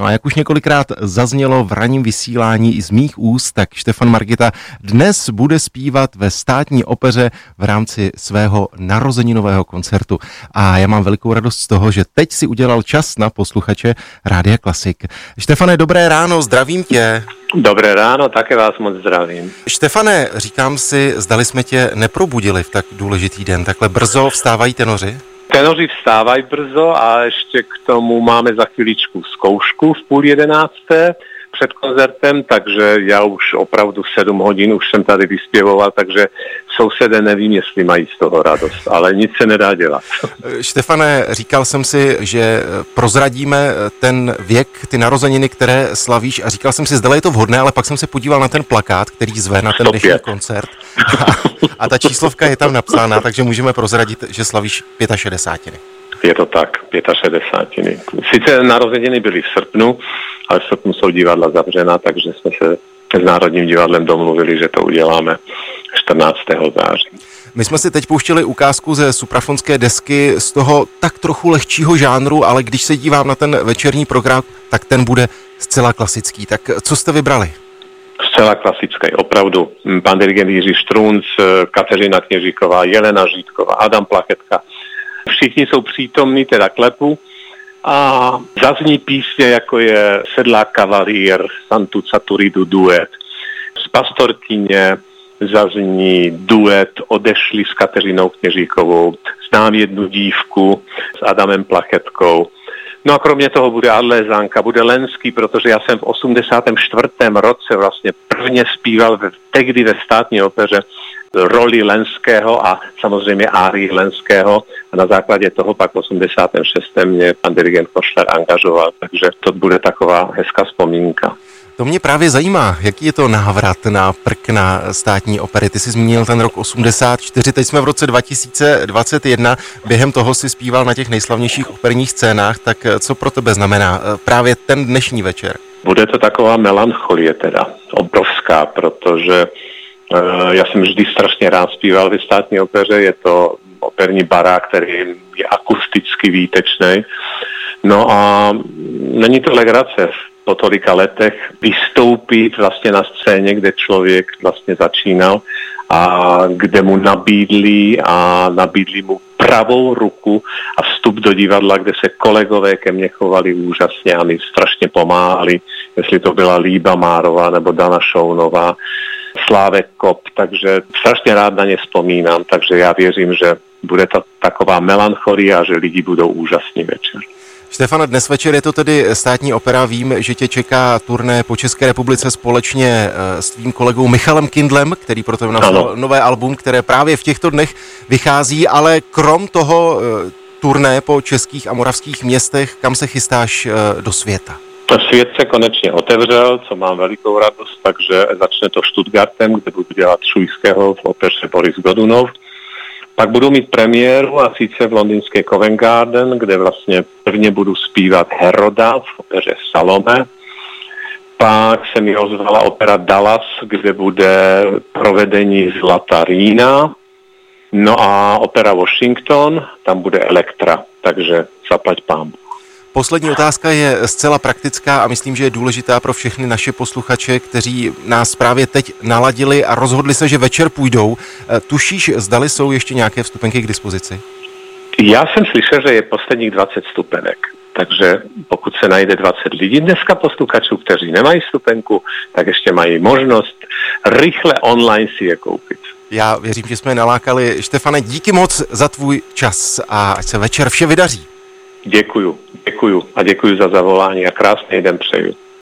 No a jak už několikrát zaznělo v ranním vysílání i z mých úst, tak Štefan Margita dnes bude zpívat ve státní opeře v rámci svého narozeninového koncertu. A já mám velikou radost z toho, že teď si udělal čas na posluchače Rádia Klasik. Štefane, dobré ráno, zdravím tě. Dobré ráno, také vás moc zdravím. Štefane, říkám si, zdali jsme tě neprobudili v tak důležitý den. Takhle brzo vstávají tenoři? Tenoři vstávají brzo a ještě k tomu máme za chvíličku zkoušku v půl jedenácté před koncertem, takže já už opravdu 7 hodin už jsem tady vyspěvoval, takže sousedé nevím, jestli mají z toho radost, ale nic se nedá dělat. Štefane, říkal jsem si, že prozradíme ten věk, ty narozeniny, které slavíš a říkal jsem si, zda je to vhodné, ale pak jsem se podíval na ten plakát, který zve na ten dnešní koncert a, a ta číslovka je tam napsána, takže můžeme prozradit, že slavíš 65. Je to tak, 65. Sice narozeniny byly v srpnu, ale v srpnu jsou divadla zavřena, takže jsme se s Národním divadlem domluvili, že to uděláme 14. září. My jsme si teď pouštěli ukázku ze suprafonské desky z toho tak trochu lehčího žánru, ale když se dívám na ten večerní program, tak ten bude zcela klasický. Tak co jste vybrali? Zcela klasické, opravdu. Pan dirigent Jiří Štrunc, Kateřina Kněžíková, Jelena Žítková, Adam Plachetka. Všichni jsou přítomní, teda klepu. A zazní písně, jako je Sedlá kavalír, Santu Caturidu duet. Z Pastorkyně zazní duet Odešli s Kateřinou Kněžíkovou. Znám jednu dívku s Adamem Plachetkou. No a kromě toho bude Adlézánka, bude Lenský, protože já jsem v 84. roce vlastně prvně zpíval v, tehdy ve státní opeře roli Lenského a samozřejmě Árii Lenského a na základě toho pak v 86. mě pan dirigent Košler angažoval, takže to bude taková hezká vzpomínka. To mě právě zajímá, jaký je to návrat na prk na státní opery. Ty jsi zmínil ten rok 84, teď jsme v roce 2021, během toho si zpíval na těch nejslavnějších operních scénách, tak co pro tebe znamená eh, právě ten dnešní večer? Bude to taková melancholie teda, obrovská, protože uh, já jsem vždy strašně rád zpíval ve státní opeře, je to operní barák, který je akusticky výtečný. No a není to legrace po tolika letech vystoupit vlastně na scéně, kde člověk vlastně začínal a kde mu nabídli a nabídli mu pravou ruku a vstup do divadla, kde se kolegové ke mně chovali úžasně a mi strašně pomáhali, jestli to byla Líba Márová nebo Dana Šounová, Slávek Kop, takže strašně rád na ně vzpomínám, takže já věřím, že bude to taková melancholia, že lidi budou úžasní večer. Štefana, dnes večer je to tedy státní opera. Vím, že tě čeká turné po České republice společně eh, s tvým kolegou Michalem Kindlem, který pro tebe napsal nové album, které právě v těchto dnech vychází, ale krom toho eh, turné po českých a moravských městech, kam se chystáš eh, do světa? Svět se konečně otevřel, co mám velikou radost, takže začne to Stuttgartem, kde budu dělat Šujského v opeře Boris Godunov. Pak budu mít premiéru a sice v londýnské Covent Garden, kde vlastně prvně budu zpívat Heroda v opeře Salome. Pak se mi ozvala opera Dallas, kde bude provedení Zlata Rína. No a opera Washington, tam bude Elektra, takže zaplať pámbu. Poslední otázka je zcela praktická a myslím, že je důležitá pro všechny naše posluchače, kteří nás právě teď naladili a rozhodli se, že večer půjdou. Eh, tušíš, zdali jsou ještě nějaké vstupenky k dispozici? Já jsem slyšel, že je posledních 20 stupenek. Takže pokud se najde 20 lidí dneska posluchačů, kteří nemají stupenku, tak ještě mají možnost rychle online si je koupit. Já věřím, že jsme nalákali. Štefane, díky moc za tvůj čas a ať se večer vše vydaří. Děkuju, děkuju a děkuju za zavolání a krásný den přeju.